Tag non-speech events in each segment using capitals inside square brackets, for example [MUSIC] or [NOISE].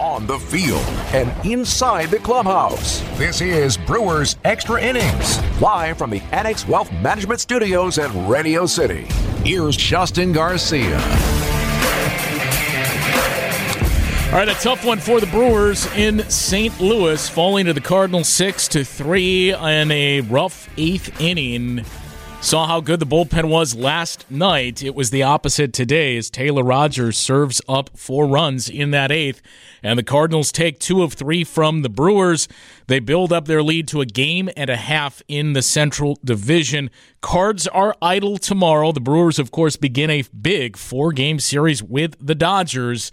on the field, and inside the clubhouse. This is Brewers Extra Innings, live from the Annex Wealth Management Studios at Radio City. Here's Justin Garcia. All right, a tough one for the Brewers in St. Louis, falling to the Cardinals six to three in a rough eighth inning. Saw how good the bullpen was last night. It was the opposite today as Taylor Rogers serves up four runs in that eighth, and the Cardinals take two of three from the Brewers. They build up their lead to a game and a half in the Central Division. Cards are idle tomorrow. The Brewers, of course, begin a big four game series with the Dodgers.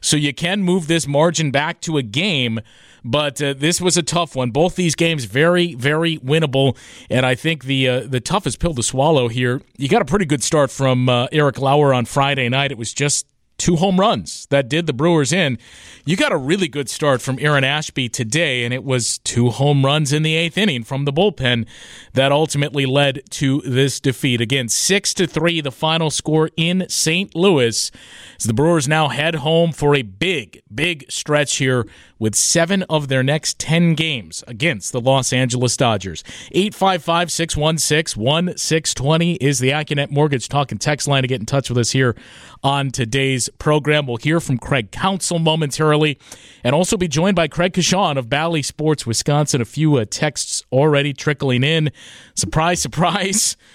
So you can move this margin back to a game, but uh, this was a tough one. Both these games very, very winnable, and I think the uh, the toughest pill to swallow here. You got a pretty good start from uh, Eric Lauer on Friday night. It was just two home runs that did the Brewers in. You got a really good start from Aaron Ashby today, and it was two home runs in the eighth inning from the bullpen that ultimately led to this defeat. Again, six to three, the final score in St. Louis. As the Brewers now head home for a big, big stretch here with seven of their next 10 games against the Los Angeles Dodgers. 855 616 1620 is the Accunet Mortgage Talk and Text line to get in touch with us here on today's program. We'll hear from Craig Counsell momentarily and also be joined by Craig Coshun of Bally Sports Wisconsin. A few uh, texts already trickling in. Surprise, surprise. [LAUGHS]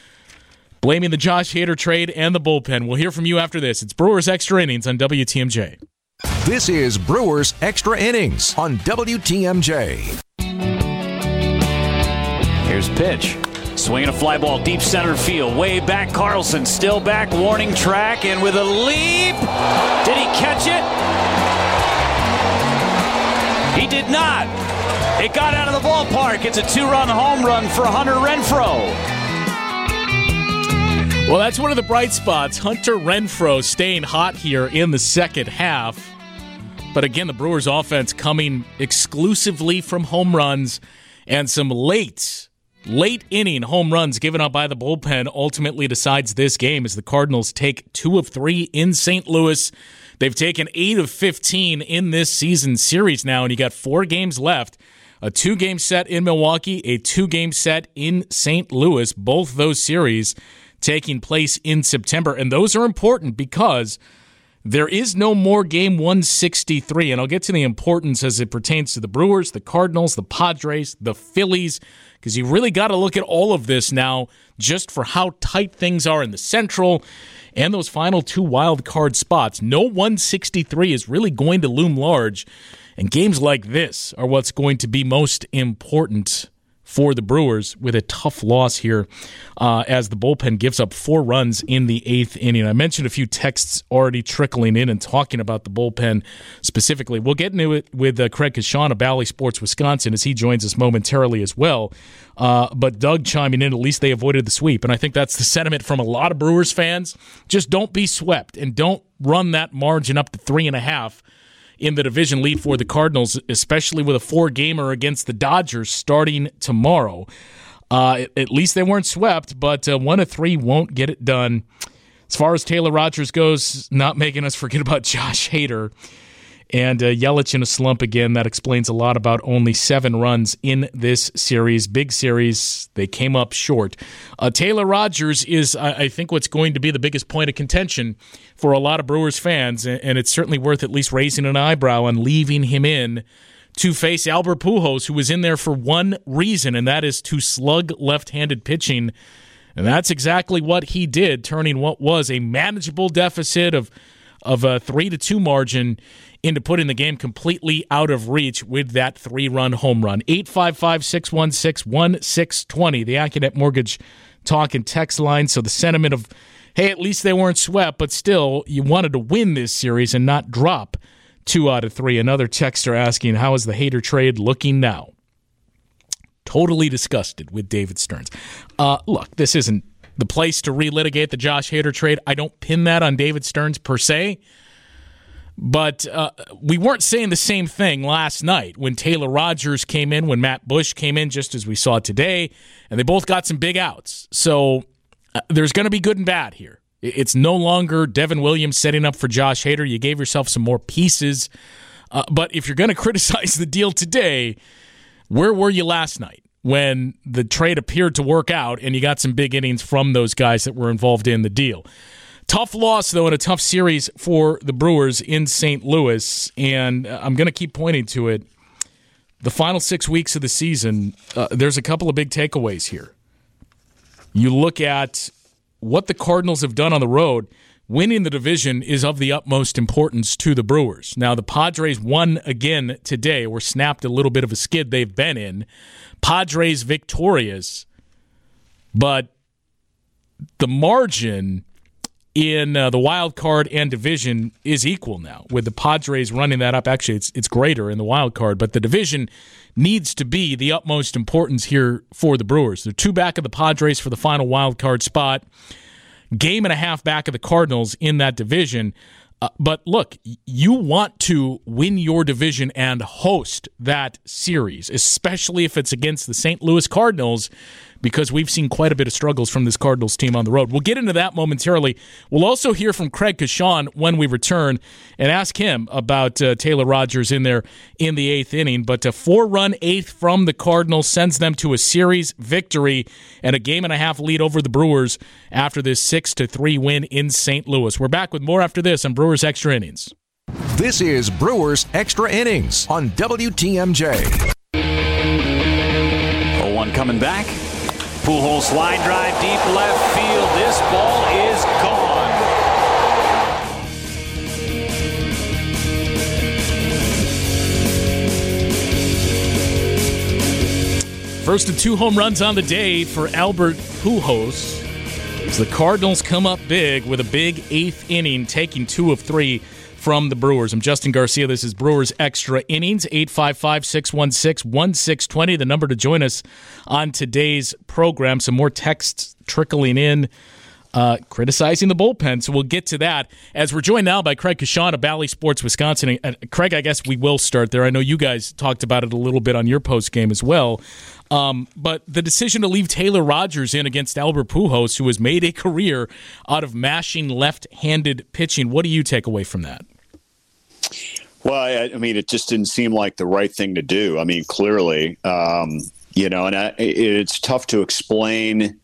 Blaming the Josh Hader trade and the bullpen. We'll hear from you after this. It's Brewers Extra Innings on WTMJ. This is Brewers Extra Innings on WTMJ. Here's pitch. Swinging a fly ball deep center field. Way back. Carlson still back. Warning track. And with a leap. Did he catch it? He did not. It got out of the ballpark. It's a two run home run for Hunter Renfroe. Well, that's one of the bright spots. Hunter Renfroe staying hot here in the second half. But again, the Brewers' offense coming exclusively from home runs and some late, late inning home runs given up by the bullpen ultimately decides this game as the Cardinals take two of three in St. Louis. They've taken eight of 15 in this season series now, and you got four games left. A two game set in Milwaukee, a two game set in St. Louis, both those series taking place in September. And those are important because there is no more game 163, and I'll get to the importance as it pertains to the Brewers, the Cardinals, the Padres, the Phillies, because you really got to look at all of this now just for how tight things are in the Central and those final two wild card spots. No 163 is really going to loom large, and games like this are what's going to be most important for the Brewers with a tough loss here uh, as the bullpen gives up four runs in the eighth inning. I mentioned a few texts already trickling in and talking about the bullpen specifically. We'll get into it with uh, Craig Coshun of Bally Sports Wisconsin as he joins us momentarily as well. Uh, but Doug chiming in, at least they avoided the sweep. And I think that's the sentiment from a lot of Brewers fans. Just don't be swept and don't run that margin up to three and a half in the division lead for the Cardinals, especially with a four gamer against the Dodgers starting tomorrow. Uh, at least they weren't swept, but uh, one of three won't get it done. As far as Taylor Rogers goes, not making us forget about [LAUGHS] Josh Hader. And uh, Yelich in a slump again. That explains a lot about only seven runs in this series. Big series. They came up short. Uh, Taylor Rogers is, I, I think, what's going to be the biggest point of contention for a lot of Brewers fans. And, and it's certainly worth at least raising an eyebrow on leaving him in to face Albert Pujols, who was in there for one reason, and that is to slug left handed pitching. And that's exactly what he did, turning what was a manageable deficit of of a three to two margin into putting the game completely out of reach with that three run home run. 855 616 1620, the Accunet Mortgage talk and text line. So the sentiment of, hey, at least they weren't swept, but still, you wanted to win this series and not drop two out of three. Another texter asking, how is the Hader trade looking now? Totally disgusted with David Stearns. Uh, look, this isn't the place to relitigate the Josh Hader trade. I don't pin that on David Stearns per se. But uh, we weren't saying the same thing last night when Taylor Rogers came in, when Matt Bush came in, just as we saw today, and they both got some big outs. So uh, there's going to be good and bad here. It's no longer Devin Williams setting up for Josh Hader. You gave yourself some more pieces Uh, but if you're going [LAUGHS] to criticize the deal today, where were you last night when the trade appeared to work out and you got some big innings from those guys that were involved in the deal? Tough loss, though, and a tough series for the Brewers in St. Louis. And uh, I'm going to keep pointing to it. The final six weeks of the season, uh, there's a couple of big takeaways here. You look at what the Cardinals have done on the road. Winning the division is of the utmost importance to the Brewers. Now, the Padres won again today, or snapped a little bit of a skid they've been in. Padres victorious, but the margin in uh, the wild card and division is equal now with the Padres running that up. Actually, it's it's greater in the wild card, but the division needs to be the utmost importance here for the Brewers. They're two back of the Padres for the final wild card spot, game and a half back of the Cardinals in that division. Uh, but look, you want to win your division and host that series, especially if it's against the St. Louis Cardinals, because we've seen quite a bit of struggles from this Cardinals team on the road. We'll get into that momentarily. We'll also hear from Craig Coshun when we return and ask him about uh, Taylor Rogers in there in the eighth inning. But a four run eighth from the Cardinals sends them to a series victory and a game and a half lead over the Brewers after this 6 to 3 win in St. Louis. We're back with more after this on Brewers Extra Innings. This is Brewers Extra Innings on WTMJ. 0 1 coming back. Pujols line drive deep left field. This ball is gone. First of two home runs on the day for Albert Pujols. As the Cardinals come up big with a big eighth inning, taking two of three from the Brewers. I'm Justin Garcia. This is Brewers Extra Innings, 855 616 1620, the number to join us on today's program. Some more texts trickling in. Uh, criticizing the bullpen. So we'll get to that as we're joined now by Craig Coshun of Bally Sports Wisconsin. And Craig, I guess we will start there. I know you guys talked about it a little bit on your post game as well. Um, but the decision to leave Taylor Rogers in against Albert Pujols, who has made a career out of mashing left-handed pitching, what do you take away from that? Well, I, I, mean, it just didn't seem like the right thing to do. I mean, clearly, um, you know, and I, it, it's tough to explain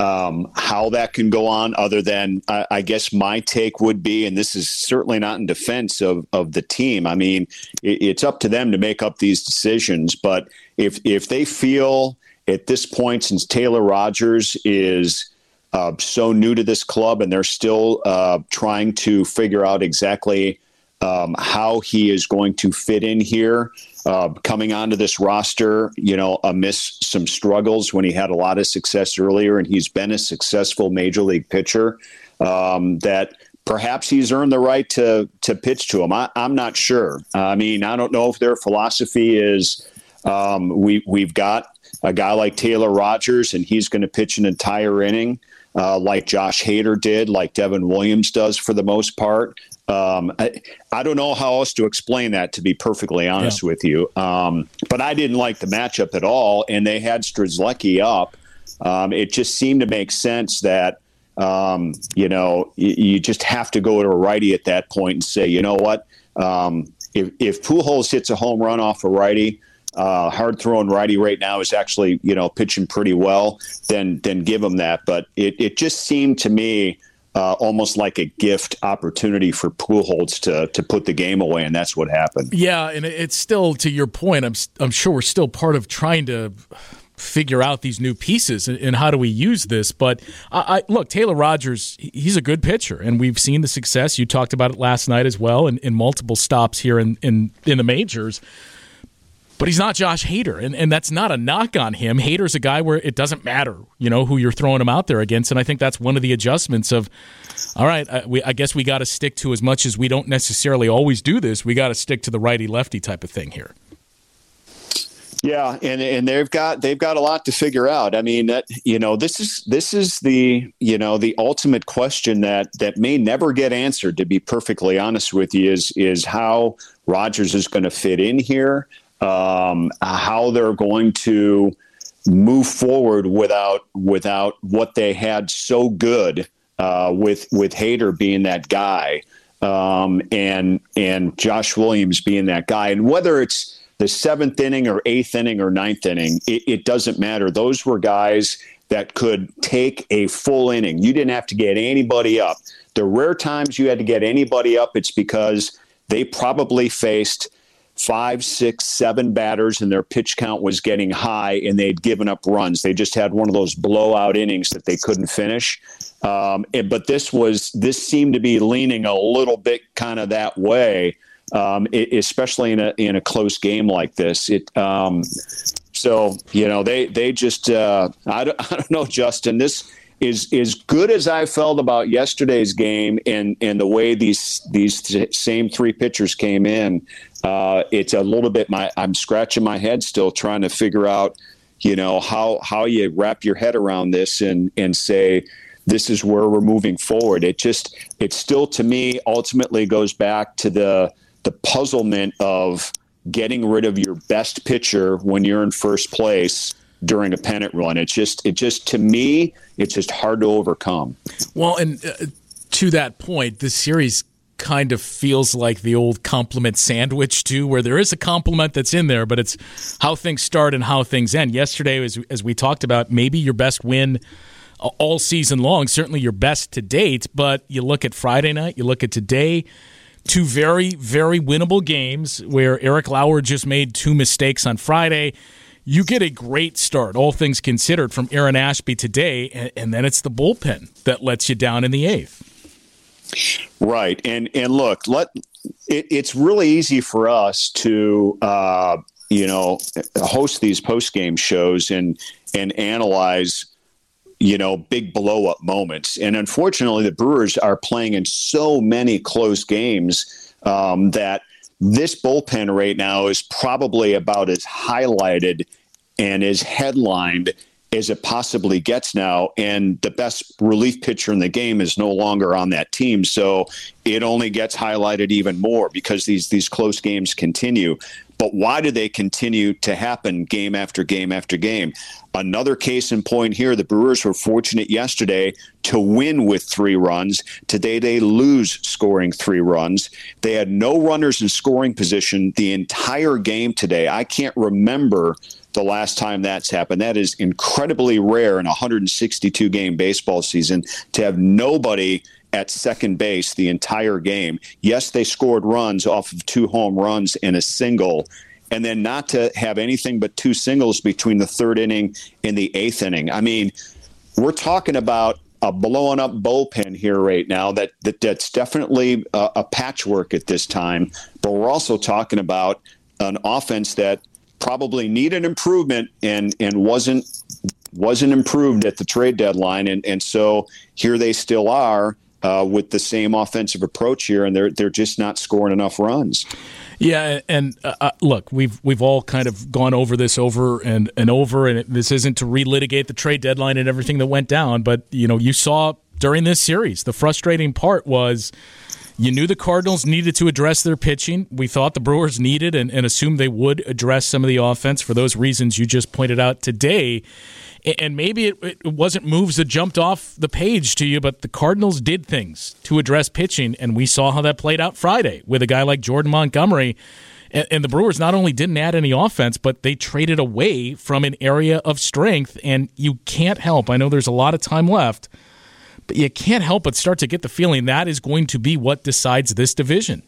um, how that can go on, other than I, I, guess my take would be, and this is certainly not in defense of, of the team. I mean, it, it's up to them to make up these decisions. But if if they feel at this point, since Taylor Rogers is uh, so new to this club and they're still uh, trying to figure out exactly um, how he is going to fit in here. Uh, coming onto this roster, you know, amidst some struggles when he had a lot of success earlier, and he's been a successful major league pitcher. Um, that perhaps he's earned the right to to pitch to him. I, am not sure. I mean, I don't know if their philosophy is um, we we've got a guy like Taylor Rogers, and he's going to pitch an entire inning. Uh, like Josh Hader did, like Devin Williams does for the most part. Um, I, I, don't know how else to explain that, to be perfectly honest yeah. with you. Um, but I didn't like the matchup at all, and they had Strzelecki up. Um, it just seemed to make sense that um, you know you, you, just have to go to a righty at that point and say, you know what, um, if, if Pujols hits a home run off a righty. Uh, hard throwing righty right now is actually you know pitching pretty well. Then then give him that. But it, it just seemed to me uh, almost like a gift opportunity for Pujols to to put the game away, and that's what happened. Yeah, and it's still to your point. I'm I'm sure we're still part of trying to figure out these new pieces and, how do we use this. But I, I, look, Taylor Rogers, he's a good pitcher, and we've seen the success. You talked about it last night as well, in, in multiple stops here in, in in the majors but he's not Josh Hader, and, and that's not a knock on him. Hader's a guy where it doesn't matter, you know, who you're throwing him out there against, and I think that's one of the adjustments of, all right, I, we, I guess we got to stick to as much as we don't necessarily always do this. We got to stick to the righty lefty type of thing here. Yeah, and and they've got they've got a lot to figure out. I mean, that you know, this is this is the you know the ultimate question that that may never get answered. To be perfectly honest with you, is is how Rogers is going to fit in here um, how they're going to move forward without without what they had so good uh, with with Hader being that guy. um, and and Josh Williams being that guy. And whether it's the seventh inning or eighth inning or ninth inning, it, it doesn't matter. Those were guys that could take a full inning. You didn't have to get anybody up. The rare times you had to get anybody up, it's because they probably faced five, six, seven batters, and their pitch count was getting high, and they'd given up runs. They just had one of those blowout innings that they couldn't finish. Um, and, but this was this seemed to be leaning a little bit kind of that way, um, it, especially in a in a close game like this. It um, so you know they they just uh, I, don't, [LAUGHS] I don't know Justin this is as good as I felt about yesterday's game and and the way these these same three pitchers came in. Uh, it's a little bit my I'm scratching my head still trying to figure out you know how how you wrap your head around this and and say this is where we're moving forward. It just it still to me ultimately goes back to the the puzzlement of getting rid of your best pitcher when you're in first place during a pennant run. It's just it just to me it's just hard to overcome. Well, and uh, to that point, this series kind of feels like the old compliment sandwich too where there is a compliment that's in there but it's how things start and how things end yesterday as, as we talked about maybe your best win all season long certainly your best to date but you look at friday night you look at today two very very winnable games where eric lauer just made two mistakes on friday you get a great start, all things considered, from Aaron Ashby today, and, and then it's the bullpen that lets you down in the eighth. Right, and and look, let it, it's really easy for us to uh, you know host these post game shows and and analyze you know big blow up moments, and unfortunately, the Brewers are playing in so many close games um, that this bullpen right now is probably about as highlighted and as headlined as it possibly gets now. And the best relief pitcher in the game is no longer on that team. So it only gets highlighted even more because these these close games continue. But why do they continue to happen game after game after game? Another case in point here the Brewers were fortunate yesterday to win with three runs. Today they lose scoring three runs. They had no runners in scoring position the entire game today. I can't remember the last time that's happened. That is incredibly rare in a 162 game baseball season to have nobody at second base the entire game. Yes, they scored runs off of two home runs and a single, and then not to have anything but two singles between the third inning and the eighth inning. I mean, we're talking about a blowing up bullpen here right now that, that that's definitely a, a patchwork at this time, but we're also talking about an offense that probably needed improvement and and wasn't wasn't improved at the trade deadline and and so here they still are uh, with the same offensive approach here, and they're they're just not scoring enough runs. Yeah, and uh, uh, look, we've we've all kind of gone over this over and, and over, and this isn't to relitigate the trade deadline and everything that went down, but you know, you saw during this series, the frustrating part was you knew the Cardinals needed to address their pitching. We thought the Brewers needed and, and assumed they would address some of the offense for those reasons you just pointed out today and maybe it, it, wasn't moves that jumped off the page to you, but the Cardinals did things to address pitching, and we saw how that played out Friday with a guy like Jordan Montgomery. And, and the Brewers not only didn't add any offense, but they traded away from an area of strength, and you can't help. I know there's a lot of time left, but you can't help but start to get the feeling that is going to be what decides this division.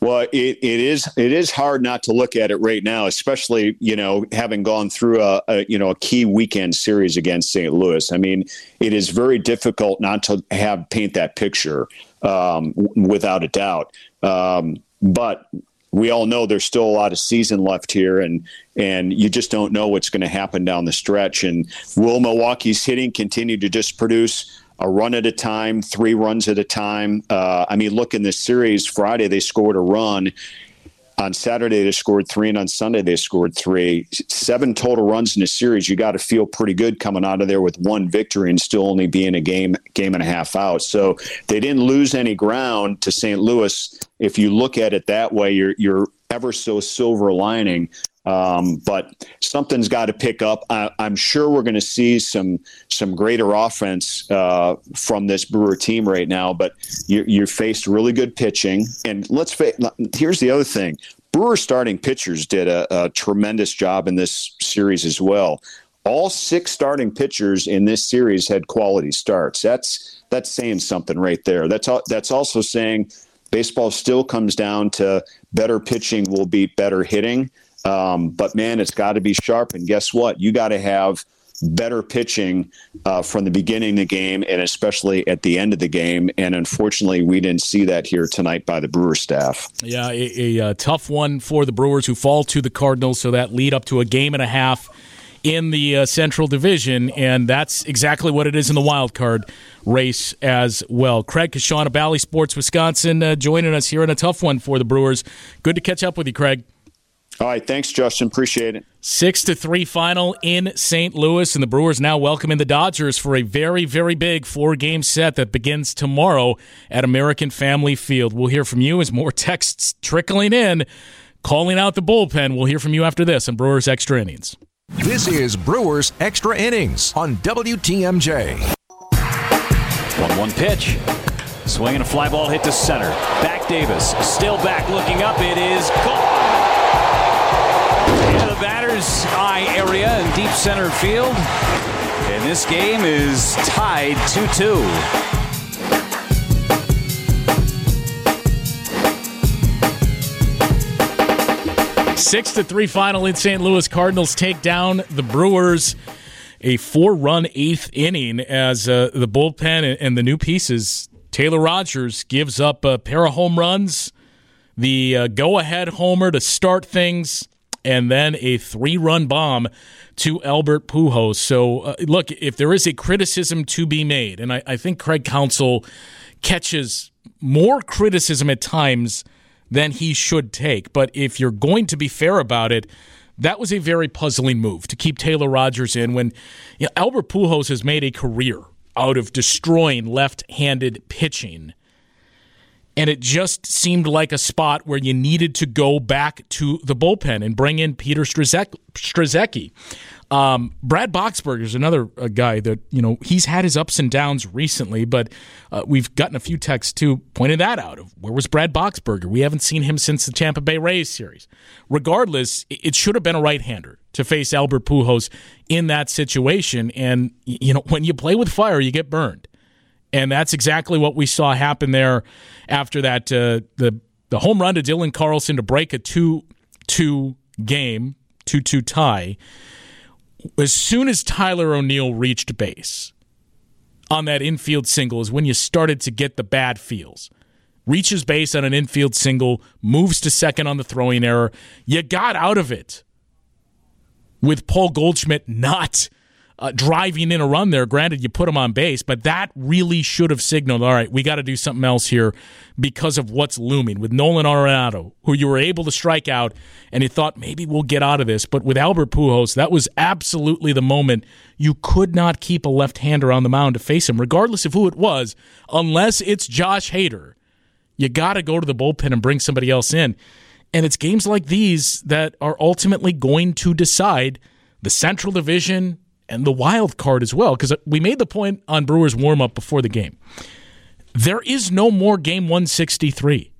Well, it, it is it is hard not to look at it right now, especially you know having gone through a, a, you know a key weekend series against St. Louis. I mean, it is very difficult not to have paint that picture um, without a doubt. Um, but we all know there's still a lot of season left here, and and you just don't know what's going to happen down the stretch. And will Milwaukee's hitting continue to just produce? A run at a time, three runs at a time. Uh, I mean, look in this series, Friday they scored a run. On Saturday they scored three, and on Sunday they scored three. Seven total runs in a series. You got to feel pretty good coming out of there with one victory and still only being a game game and a half out. So they didn't lose any ground to St. Louis. If you look at it that way, you're you're ever so silver lining Um, but something's got to pick up. I, am sure we're going to see some some greater offense uh, from this Brewer team right now. But you, you faced really good pitching, and let's face. Here's the other thing: Brewer starting pitchers did a, a tremendous job in this series as well. All six starting pitchers in this series had quality starts. That's that's saying something right there. That's that's also saying baseball still comes down to better pitching will beat better hitting. Um, but man, it's got to be sharp. And guess what? You got to have better pitching uh, from the beginning of the game and especially at the end of the game. And unfortunately, we didn't see that here tonight by the Brewer staff. Yeah, a, a, a, tough one for the Brewers who fall to the Cardinals. So that lead up to a game and a half in the uh, Central Division, and that's exactly what it is in the wild card race as well. Craig Coshun of Bally Sports Wisconsin uh, joining us here in a tough one for the Brewers. Good to catch up with you, Craig. All right, thanks, Justin. Appreciate it. Six to three final in St. Louis, and the Brewers now welcoming the Dodgers for a very, very big four-game set that begins tomorrow at American Family Field. We'll hear from you as more [LAUGHS] texts trickling in, calling out the bullpen. We'll hear from you after this on Brewers Extra Innings. This is Brewers Extra Innings on WTMJ. One-one pitch. Swinging a fly ball hit to center. Back Davis, still back, looking up. It is gone into the batter's eye area in deep center field. And this game is tied 2 2. Six to three final in St. Louis. Cardinals take down the Brewers. A four-run eighth inning as uh, the bullpen and the new pieces. Taylor Rogers gives up a pair of home runs, the uh, go-ahead homer to start things and then a three run bomb to Albert Pujols. So, uh, look, if there is a criticism to be made, and I, I think Craig Counsell catches more criticism at times than he should take, but if you're going to be fair about it, that was a very puzzling move to keep Taylor Rogers in when you know, Albert Pujols has made a career out of destroying left handed pitching and it just seemed like a spot where you needed to go back to the bullpen and bring in Peter Strzelecki. Um, Brad Boxberger is another uh, guy that you know he's had his ups and downs recently, but uh, we've gotten a few texts too pointing that out. Of where was Brad Boxberger? We haven't seen him since the Tampa Bay Rays series. Regardless, it should have been a right-hander to face Albert Pujols in that situation, and you know when you play with fire, you get burned. And that's exactly what we saw happen there after that uh, the the home run to Dylan Carlson to break a 2-2 game, 2-2 tie. As soon as Tyler O'Neill reached base on that infield single is when you started to get the bad feels. Reaches base on an infield single, moves to second on the throwing error. You got out of it with Paul Goldschmidt not uh, driving in a run there. Granted, you put him on base, but that really should have signaled, all right, we got to do something else here because of what's looming with Nolan Arenado, who you were able to strike out, and you thought maybe we'll get out of this. But with Albert Pujols, that was absolutely the moment you could not keep a left-hander on the mound to face him, regardless of who it was, unless it's Josh Hader. You got to go to the bullpen and bring somebody else in. And it's games like these that are ultimately going to decide the Central Division and the wild card as well, because we made the point on Brewers warm up before the game. There is no more game 163.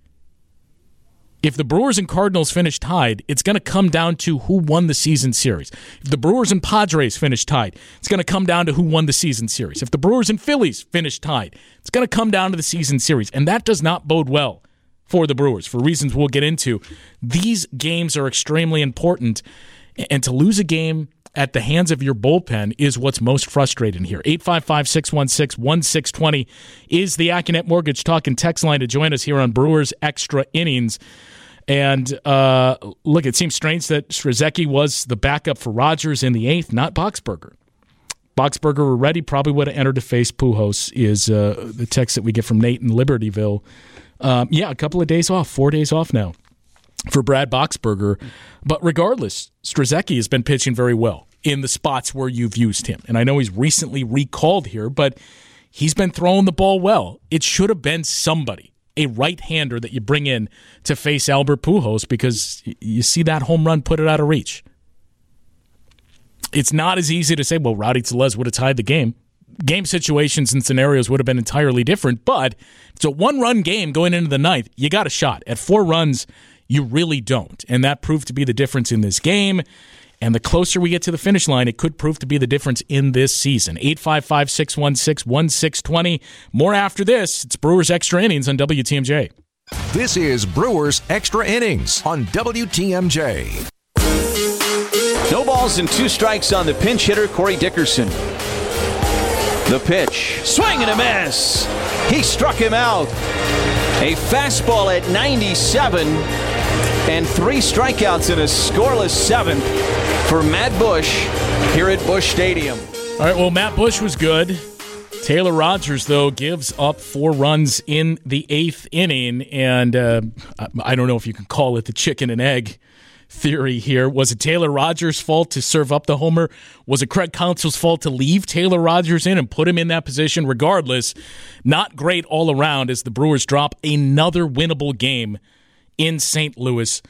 If the Brewers and Cardinals finish tied, it's going to come down to who won the season series. If the Brewers and Padres finish tied, it's going to come down to who won the season series. If the Brewers and Phillies finish tied, it's going to come down to the season series. And that does not bode well for the Brewers for reasons we'll get into. These games are extremely important. And to lose a game at the hands of your bullpen is what's most frustrating here. 855 616 1620 is the Accunet Mortgage Talk and text line to join us here on Brewers Extra Innings. And uh, look, it seems strange that Strzelecki was the backup for Rogers in the eighth, not Boxberger. Boxberger were ready, probably would have entered to face Pujols, is uh, the text that we get from Nate in Libertyville. Um, yeah, a couple of days off, four days off now for Brad Boxberger. But regardless, Strzelecki has been pitching very well in the spots where you've used him. And I know he's recently recalled here, but he's been throwing the ball well. It should have been somebody a right-hander that you bring in to face Albert Pujols because you see that home run put it out of reach. It's not as easy to say, well, Rowdy Tellez would have tied the game. Game situations and scenarios would have been entirely different, but it's a one-run game going into the ninth. You got a shot. At four runs, you really don't. And that proved to be the difference in this game. And the closer we get to the finish line, it could prove to be the difference in this season. 855 616 1620. More after this. It's Brewers Extra Innings on WTMJ. This is Brewers Extra Innings on WTMJ. No balls and two strikes on the pinch hitter, Corey Dickerson. The pitch. Swing and a miss. He struck him out. A fastball at 97 and three strikeouts in a scoreless seventh for Matt Bush here at Busch Stadium. All right, well, Matt Bush was good. Taylor Rogers, though, gives up four runs in the eighth inning. And uh, I don't know if you can call it the chicken and egg theory here. Was it Taylor Rogers' fault to serve up the homer? Was it Craig Counsell's fault to leave Taylor Rogers in and put him in that position? Regardless, not great all around as the Brewers drop another winnable game in St. Louis.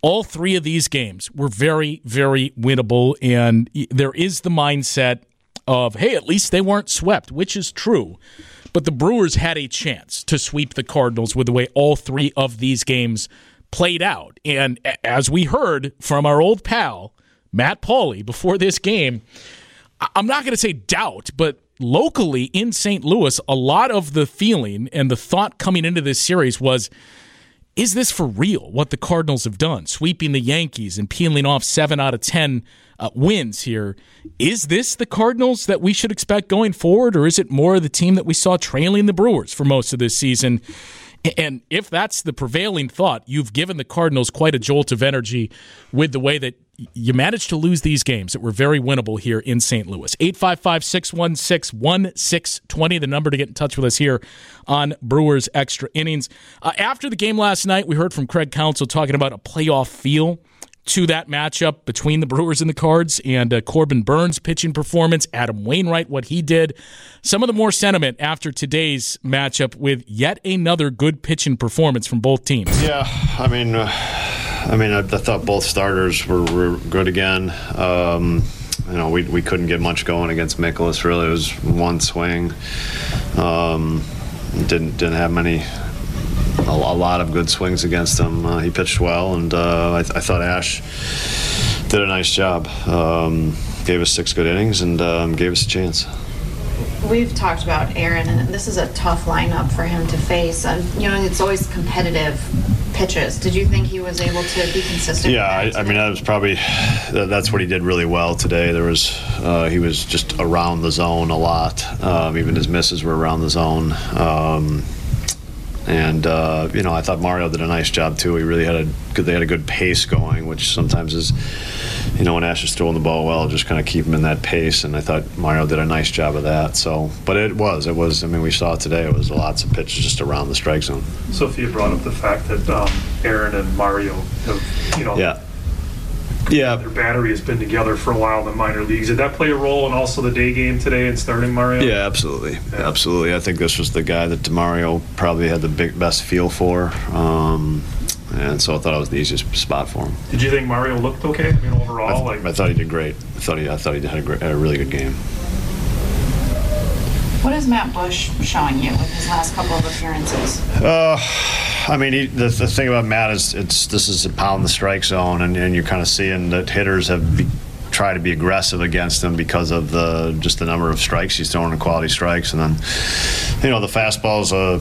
All three of these games were very, very winnable, and there is the mindset of, hey, at least they weren't swept, which is true. But the Brewers had a chance to sweep the Cardinals with the way all three of these games played out. And as we heard from our old pal, Matt Pauley, before this game, I'm not going to say doubt, but locally in St. Louis, a lot of the feeling and the thought coming into this series was is this for real what the Cardinals have done, sweeping the Yankees and peeling off seven out of 10 uh, wins here? Is this the Cardinals that we should expect going forward, or is it more of the team that we saw trailing the Brewers for most of this season? And if that's the prevailing thought, you've given the Cardinals quite a jolt of energy with the way that you managed to lose these games that were very winnable here in St. Louis. 855 616 1620, the number to get in touch with us here on Brewers Extra Innings. Uh, after the game last night, we heard from Craig Counsell talking about a playoff feel to that matchup between the Brewers and the Cards and uh, Corbin Burnes' pitching performance, Adam Wainwright, what he did. Some of the more sentiment after today's matchup with yet another good pitching performance from both teams. Yeah, I mean, uh, I mean, I, I, thought both starters were, were good again. Um, you know, we, we couldn't get much going against Mikolas. Really, it was one swing. Um, didn't didn't have many a, a lot of good swings against him. Uh, he pitched well, and uh, I, th- I, thought Ash did a nice job. Um, gave us six good innings and um, gave us a chance. We've talked about Aaron, and this is a tough lineup for him to face. You know, it's always competitive pitches. Did you think he was able to be consistent? Yeah, I, I, mean that was probably that's what he did really well today. There was uh, he was just around the zone a lot. Um, even his misses were around the zone. Um, and uh, you know, I thought Mario did a nice job too. He really had a good. They had a good pace going, which sometimes is, you know, when Ash is throwing the ball well, just kind of keep him in that pace. And I thought Mario did a nice job of that. So, but it was, it was. I mean, we saw today. It was lots of pitches just around the strike zone. Sophia brought up the fact that um, Aaron and Mario have, you know, yeah yeah. Their battery has been together for a while in the minor leagues. Did that play a role in also the day game today and starting Mario? Yeah, absolutely. Yeah. Absolutely. I think this was the guy that Demario probably had the big best feel for. Um, and so I thought it was the easiest spot for him. Did you think Mario looked okay? I mean, overall, I, th- like I thought he did great. I thought he, I thought he had a, great, had a really good game. What is Matt Bush showing you with his last couple of appearances? Uh, I mean, he, the, the thing about Matt is it's this is a pound the strike zone, and, and you're kind of seeing that hitters have be, to be aggressive against him because of the just the number of strikes he's throwing and quality strikes, and then you know the fastball's a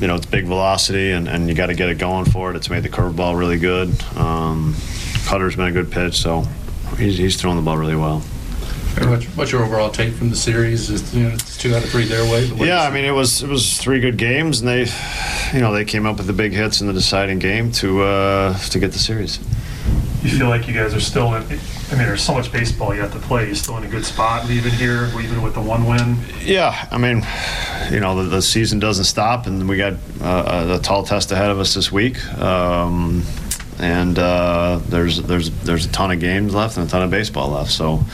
you know it's big velocity, and, and you got to get it going for it. It's made the curveball really good. Um, Cutter's been a good pitch, so he's, he's throwing the ball really well. What's, what's your overall take from the series? Is you know, it's two out of three their way. Yeah, I mean it was it was three good games, and they, you know, they came up with the big hits in the deciding game to uh, to get the series. You feel like you guys are still in. I mean, there's so much baseball you have to play. You're still in a good spot, leaving here, even with the one win. Yeah, I mean, you know, the, the season doesn't stop, and we got uh, a tall test ahead of us this week. Um, and uh, there's there's there's a ton of games left and a ton of baseball left. So,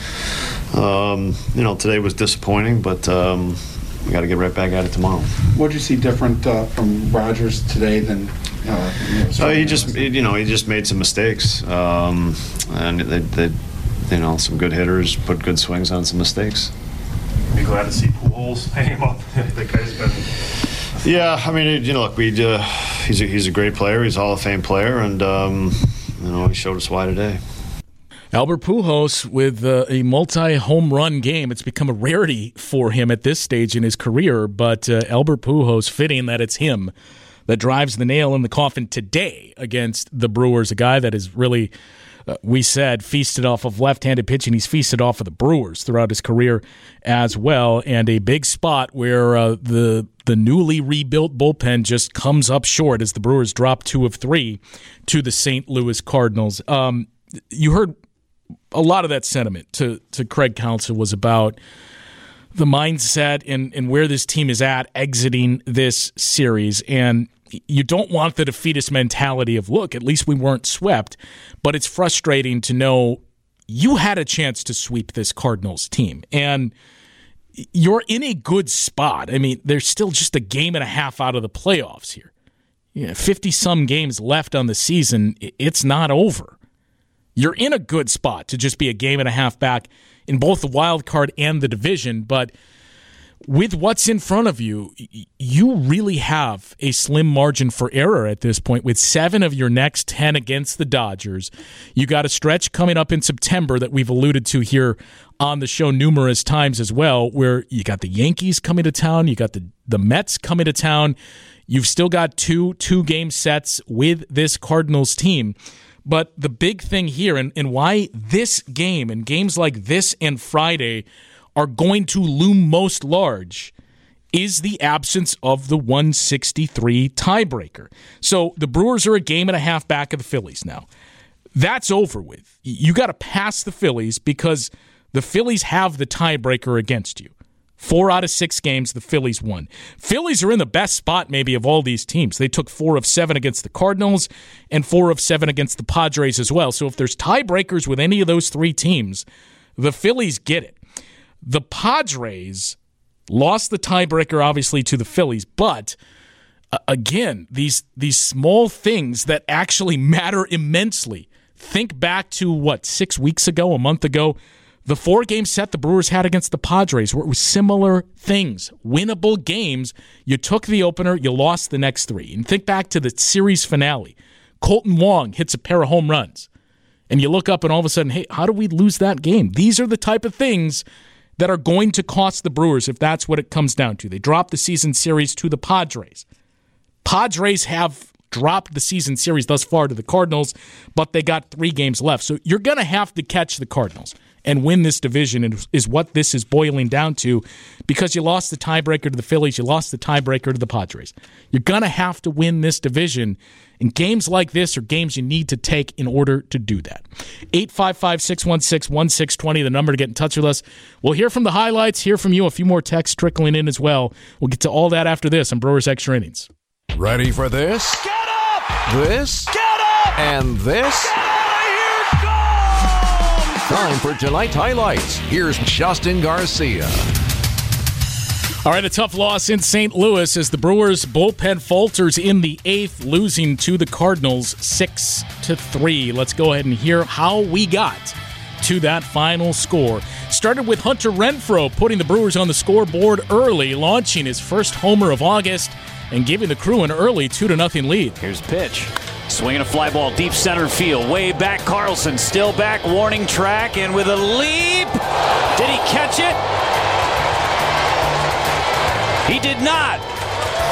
um, you know, today was disappointing, but um, we got to get right back at it tomorrow. What did you see different uh, from Rogers today than? Uh, you know, Uh, he just, you know, he just made some mistakes, um, and they, they, you know, some good hitters put good swings on some mistakes. Be glad to see Pujols [LAUGHS] hang him up. [LAUGHS] the guy's been Yeah, I mean, you know, look, we uh, he's a, he's a great player. He's a Hall of Fame player, and um, you know, he showed us why today. Albert Pujols with uh, a multi-home run game. It's become a rarity for him at this stage in his career, but uh, Albert Pujols fitting that it's him that drives the nail in the coffin today against the Brewers, a guy that is really uh, we said feasted off of left-handed pitching. He's feasted off of the Brewers throughout his career as well, and a big spot where uh, the the newly rebuilt bullpen just comes up short as the Brewers drop two of three to the St. Louis Cardinals. Um, you heard a lot of that sentiment to to Craig Counsell was about the mindset and, and where this team is at exiting this series. And you don't want the defeatist mentality of, look, at least we weren't swept, but it's frustrating to know you had a chance to sweep this Cardinals team. And you're in a good spot. I mean, there's still just a game and a half out of the playoffs here. 50 some games left on the season. It's not over. You're in a good spot to just be a game and a half back in both the wild card and the division, but with what's in front of you, you really have a slim margin for error at this point. With seven of your next 10 against the Dodgers, you got a stretch coming up in September that we've alluded to here on the show numerous times as well, where you got the Yankees coming to town, you got the, the Mets coming to town. You've still got two two game sets with this Cardinals team. But the big thing here, and, and why this game and games like this and Friday are going to loom most large, is the absence of the 163 tiebreaker. So the Brewers are a game and a half back of the Phillies now. That's over with. You got to pass the Phillies because the Phillies have the tiebreaker against you. Four out of six games, the Phillies won. Phillies are in the best spot, maybe, of all these teams. They took four of seven against the Cardinals and four of seven against the Padres as well. So if there's tiebreakers with any of those three teams, the Phillies get it. The Padres lost the tiebreaker, obviously, to the Phillies, but uh, again, these these small things that actually [LAUGHS] matter immensely. Think back to what six weeks ago, a month ago the four game set the Brewers had against the Padres were similar things, winnable games. You took the opener, you lost the next three. And think back to the series finale. Kolten Wong hits a pair of home runs. And you look up and all of a sudden, hey, how do we lose that game? These are the type of things that are going to cost the Brewers if that's what it comes down to. They dropped the season series to the Padres. Padres have dropped the season series thus far to the Cardinals, but they got three games left. So you're going to have to catch the Cardinals and win this division is what this is boiling down to because you lost the tiebreaker to the Phillies, you lost the tiebreaker to the Padres. You're going to have to win this division. And games like this are games you need to take in order to do that. 855 616 1620, the number to get in touch with us. We'll hear from the highlights, hear from you, a few more texts trickling in as well. We'll get to all that after this on Brewers Extra Innings. Ready for this? Get up! This? Get up! And this? Time for tonight's highlights. Here's Justin Garcia. All right, a tough loss in St. Louis as the Brewers bullpen falters in the eighth, losing to the Cardinals six to three. Let's go ahead and hear how we got to that final score. Started with Hunter Renfroe putting the Brewers on the scoreboard early, launching his first homer of August and giving the crew an early two to nothing lead. Here's pitch. Swinging a fly ball deep center field. Way back, Carlson still back, warning track, and with a leap. Did he catch it? He did not.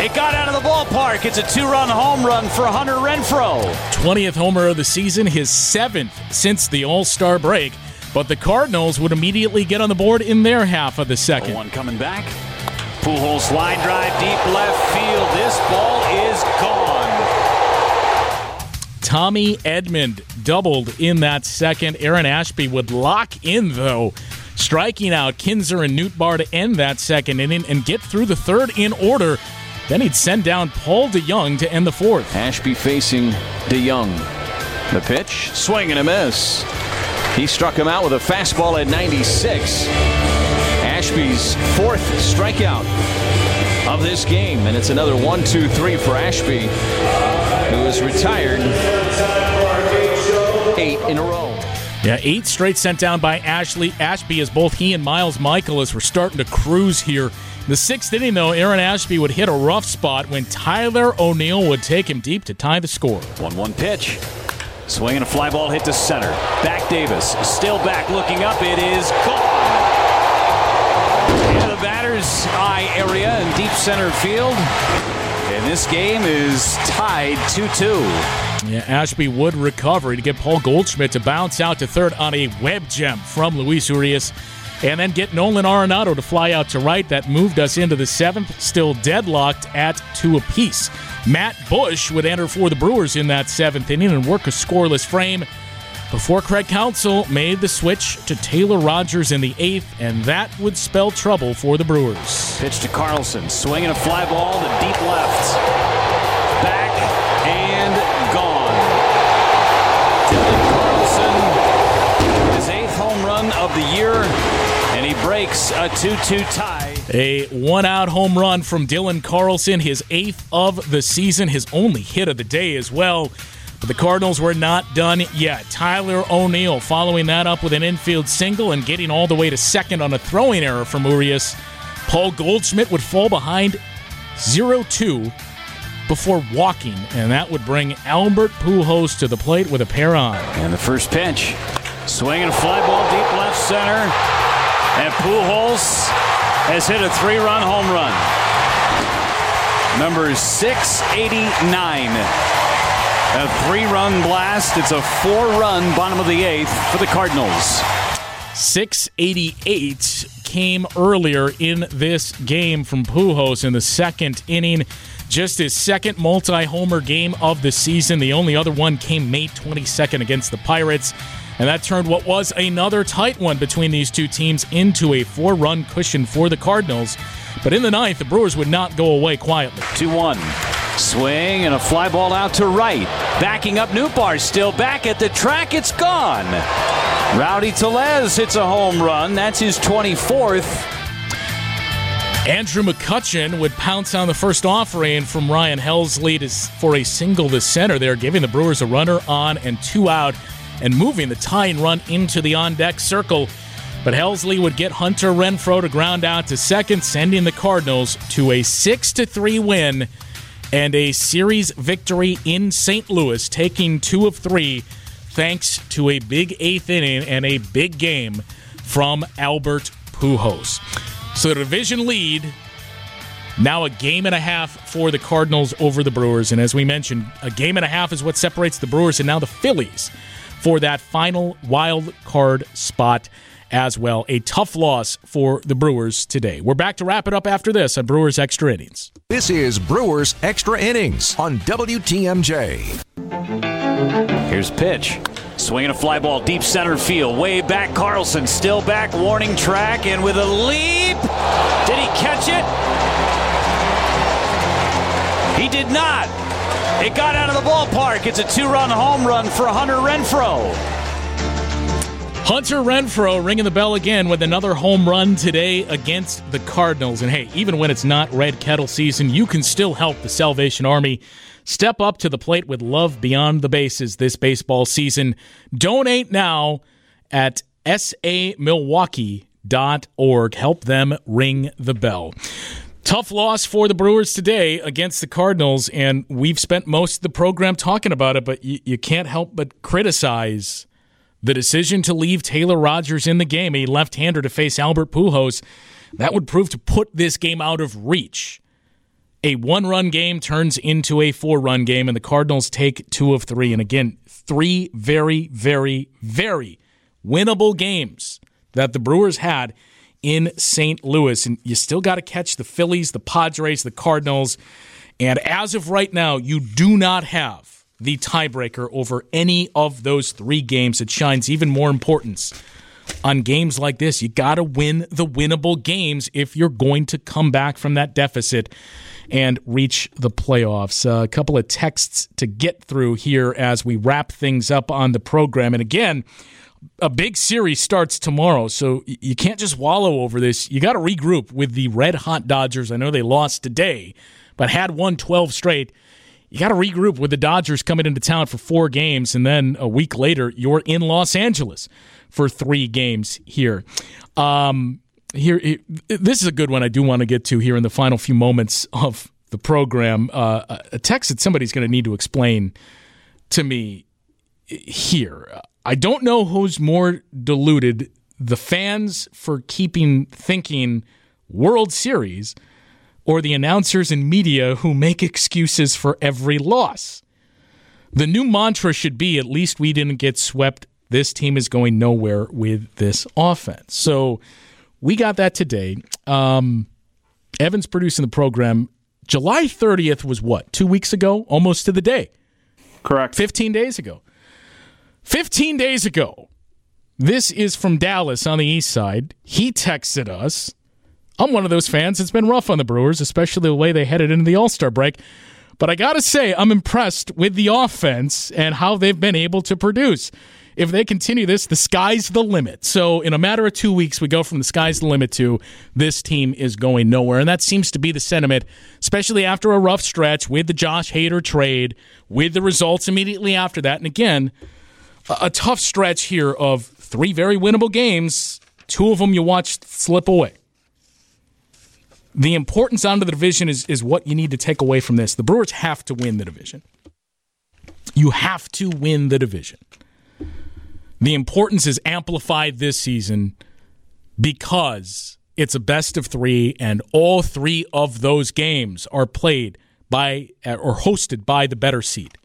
It got out of the ballpark. It's a two run home run for Hunter Renfroe. 20th homer of the season, his seventh since the All Star break. But the Cardinals would immediately get on the board in their half of the second. One coming back. Pujols line drive deep left field. This ball Tommy Edman doubled in that second. Aaron Ashby would lock in, though, striking out Knizner and Nootbaar to end that second inning and get through the third in order. Then he'd send down Paul DeJong to end the fourth. Ashby facing DeJong. The pitch, swing and a miss. He struck him out with a fastball at 96. Ashby's fourth strikeout of this game. And it's another one, two, three for Ashby, who is retired eight in a row. Yeah, eight straight sent down by Ashley Ashby as both he and Miles Mikolas were starting to cruise here. In the sixth inning, though, Aaron Ashby would hit a rough spot when Tyler O'Neill would take him deep to tie the score. 1 1 pitch. Swinging a fly ball hit to center. Back Davis. Still back looking up. It is gone. Into the batter's eye area in deep center field. And this game is tied 2 2. Yeah, Ashby would recover to get Paul Goldschmidt to bounce out to third on a web gem from Luis Urias. And then get Nolan Arenado to fly out to right. That moved us into the seventh, still deadlocked at two apiece. Matt Bush would enter for the Brewers in that seventh inning and work a scoreless frame before Craig Counsell made the switch to Taylor Rogers in the eighth, and that would spell trouble for the Brewers. Pitch to Carlson, swinging a fly ball to deep left. Back and gone. Dylan Carlson, his eighth home run of the year, and he breaks a 2 2 tie. A one out home run from Dylan Carlson, his eighth of the season, his only hit of the day as well. But the Cardinals were not done yet. Tyler O'Neill following that up with an infield single and getting all the way to second on a throwing error from Urias. Paul Goldschmidt would fall behind 0 2 before walking, and that would bring Albert Pujols to the plate with a pair on. And the first pitch, swinging a fly ball deep left center, and Pujols has hit a three-run home run. Number 689. A three-run blast. It's a four-run bottom of the eighth for the Cardinals. 688 came earlier in this game from Pujols in the second inning. Just his second multi homer game of the season. The only other one came May 22nd against the Pirates. And that turned what was another tight one between these two teams into a four run cushion for the Cardinals. But in the ninth, the Brewers would not go away quietly. 2 1. Swing and a fly ball out to right. Backing up Nootbaar, still back at the track. It's gone. Rowdy Tellez hits a home run. That's his 24th. Andrew McCutchen would pounce on the first offering from Ryan Helsley to, for a single to center there, giving the Brewers a runner on and two out and moving the tying run into the on deck circle. But Helsley would get Hunter Renfroe to ground out to second, sending the Cardinals to a 6 3 win and a series victory in St. Louis, taking two of three thanks to a big eighth inning and a big game from Albert Pujols. So the division lead now a game and a half for the Cardinals over the Brewers. And as we mentioned, a game and a half is what separates the Brewers and now the Phillies for that final wild card spot as well. A tough loss for the Brewers today. We're back to wrap it up after this on Brewers Extra Innings. This is Brewers Extra Innings on WTMJ. Here's pitch. Swinging a fly ball deep center field. Way back. Carlson still back. Warning track. And with a leap. Did he catch it? He did not. It got out of the ballpark. It's a two run home run for Hunter Renfroe. Hunter Renfroe ringing the bell again with another home run today against the Cardinals. And hey, even when it's not red kettle season, you can still help the Salvation Army step up to the plate with love beyond the bases this baseball season. Donate now at samilwaukee.org. Help them ring the bell. Tough loss for the Brewers today against the Cardinals, and we've spent most of the program talking about it, but you, you can't help but criticize the decision to leave Taylor Rogers in the game, a left hander to face Albert Pujols. That would prove to put this game out of reach. A one run game turns into a four run game, and the Cardinals take two of three. And again, three very, very, very winnable games that the Brewers had in St. Louis. And you still got to catch the Phillies, the Padres, the Cardinals. And as of right now, you do not have the tiebreaker over any of those three games. It shines even more importance on games like this. You got to win the winnable games if you're going to come back from that deficit and reach the playoffs. Uh, a couple of texts to get through here as we wrap things up on the program. And again, a big series starts tomorrow, so you can't just wallow over this. You got to regroup with the red hot Dodgers. I know they lost today, but had won 12 straight. You got to regroup with the Dodgers coming into town for four games, and then a week later, you're in Los Angeles for three games here. Um, here, this is a good one I do want to get to here in the final few moments of the program. Uh, a text that somebody's going to need to explain to me here. I don't know who's more deluded the fans for keeping thinking World Series or the announcers and media who make excuses for every loss. The new mantra should be at least we didn't get swept. This team is going nowhere with this offense. So we got that today. Um, Evan's producing the program. July 30th was what? Two weeks ago? Almost to the day. Correct. 15 days ago. 15 days ago. This is from Dallas on the east side. He texted us I'm one of those fans. It's been rough on the Brewers, especially the way they headed into the All Star break. But I got to say, I'm impressed with the offense and how they've been able to produce. If they continue this, the sky's the limit. So, in a matter of two weeks, we go from the sky's the limit to this team is going nowhere. And that seems to be the sentiment, especially after a rough stretch with the Josh Hader trade, with the results immediately after that. And again, a, a tough stretch here of three very winnable games, two of them you watched slip away the importance onto the division is, is what you need to take away from this. The Brewers have to win the division. You have to win the division. The importance is amplified this season because it's a best of three, and all three of those games are played by uh, or hosted by the better seed.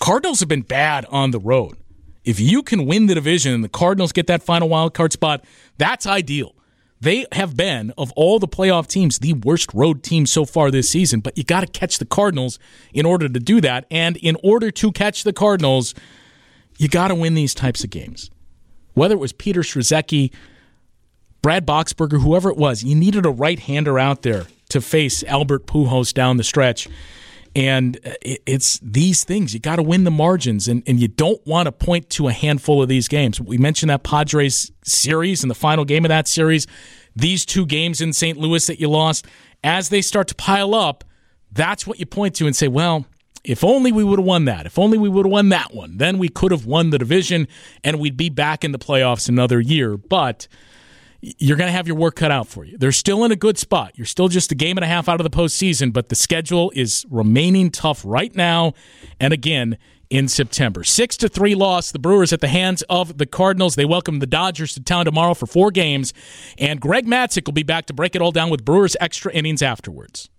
Cardinals have been bad on the road. If you can win the division and the Cardinals get that final wild card spot, that's ideal. They have been, of all the playoff teams, the worst road team so far this season, but you got to catch the Cardinals in order to do that. And in order to catch the Cardinals, you got to win these types of games. Whether it was Peter Strzelecki, Brad Boxberger, whoever it was, you needed a right hander out there to face Albert Pujols down the stretch. And uh, it's these things. You got to win the margins, and, and you don't want to point to a handful of these games. We mentioned that Padres series and the final game of that series, these two games in St. Louis that you lost. As they start to pile up, that's what you point to and say, well, if only we would have won that. If only we would have won that one. Then we could have won the division and we'd be back in the playoffs another year. But you're going to have your work cut out for you. They're still in a good spot. You're still just a game and a half out of the postseason, but the schedule is remaining tough right now. And again, in September. Six to three loss. The Brewers at the hands of the Cardinals. They welcome the Dodgers to town tomorrow for four games. And Greg Matzek will be back to break it all down with Brewers extra innings afterwards.